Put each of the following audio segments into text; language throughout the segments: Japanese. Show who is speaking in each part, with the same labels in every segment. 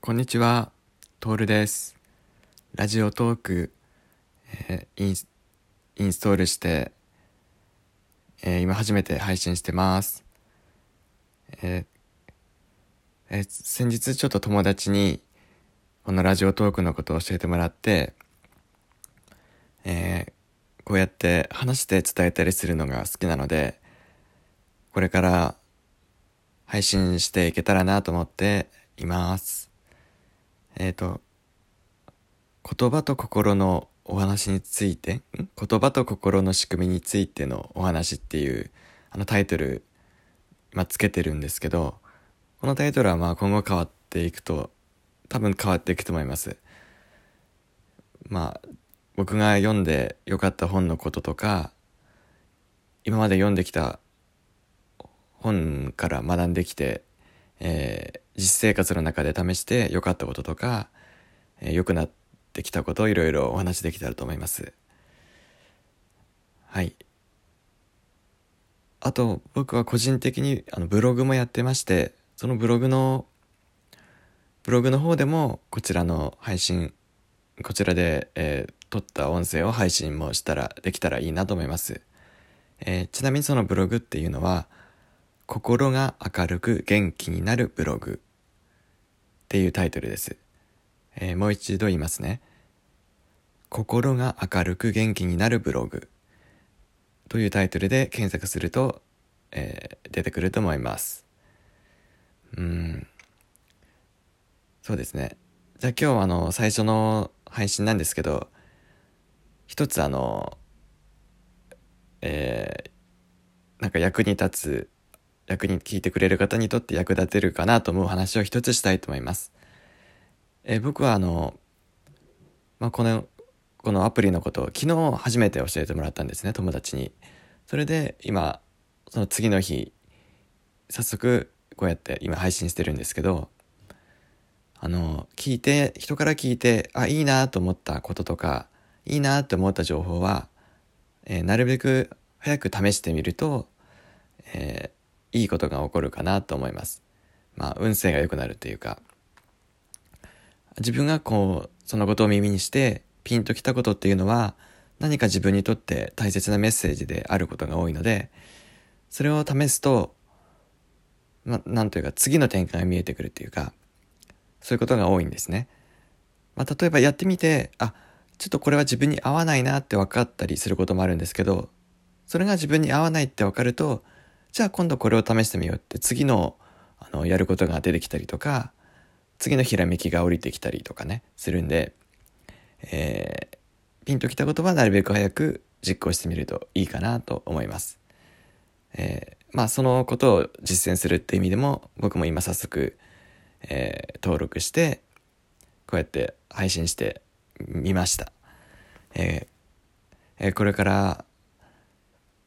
Speaker 1: こんにちは、トールです。ラジオトーク、えーインインストールして、えー今初めて配信してます。えーえー先日ちょっと友達にこのラジオトークのことを教えてもらって、えーこうやって話して伝えたりするのが好きなので、これから配信していけたらなと思っています。えっ、と、言葉と心のお話について、言葉と心の仕組みについてのお話っていう、あのタイトル、今つけてるんですけど、このタイトルはまあ今後変わっていくと、多分変わっていくと思います。まあ、僕が読んで良かった本のこととか、今まで読んできた本から学んできて、えー実生活の中で試して良かったこととか、えー良くなってきたことをいろいろお話できたらと思います。はい。あと、僕は個人的にあのブログもやってまして、そのブログの、ブログの方でもこちらの配信、こちらで、えー撮った音声を配信もしたら、できたらいいなと思います。えーちなみにそのブログっていうのは、心が明るく元気になるブログっていうタイトルです。えーもう一度言いますね。心が明るく元気になるブログというタイトルで検索すると、えー出てくると思います。うん。そうですね。じゃあ今日あの最初の配信なんですけど、一つあの、えーなんか役に立つ役に聞いてくれる方にとって役立てるかなと思う話を一つしたいと思います。え僕はあの、まあ、この、このアプリのことを昨日初めて教えてもらったんですね、友達に。それで今、その次の日、早速こうやって今配信してるんですけど、あの、聞いて、人から聞いて、あ、いいなと思ったこととか、いいなと思った情報は、えーなるべく早く試してみると、えーいいことが起こるかなと思います。まあ、運勢が良くなるというか、自分がこう、そのことを耳にして、ピンときたことっていうのは、何か自分にとって大切なメッセージであることが多いので、それを試すと、ま、なんというか、次の展開が見えてくるっていうか、そういうことが多いんですね。まあ、例えばやってみて、あ、ちょっとこれは自分に合わないなって分かったりすることもあるんですけど、それが自分に合わないって分かると、じゃあ今度これを試してみようって次のあのやることが出てきたりとか、次のひらめきが降りてきたりとかね、するんで、えーピンときたことはなるべく早く実行してみるといいかなと思います。えーまあそのことを実践するって意味でも僕も今早速、えー登録してこうやって配信してみました。えーえーこれから、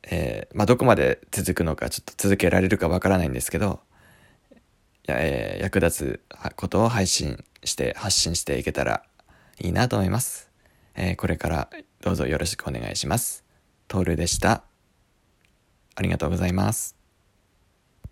Speaker 1: えーまあどこまで続くのかちょっと続けられるかわからないんですけど、いやえー役立つことを配信して発信していけたらいいなと思います。えーこれからどうぞよろしくお願いします。トールでした。ありがとうございます。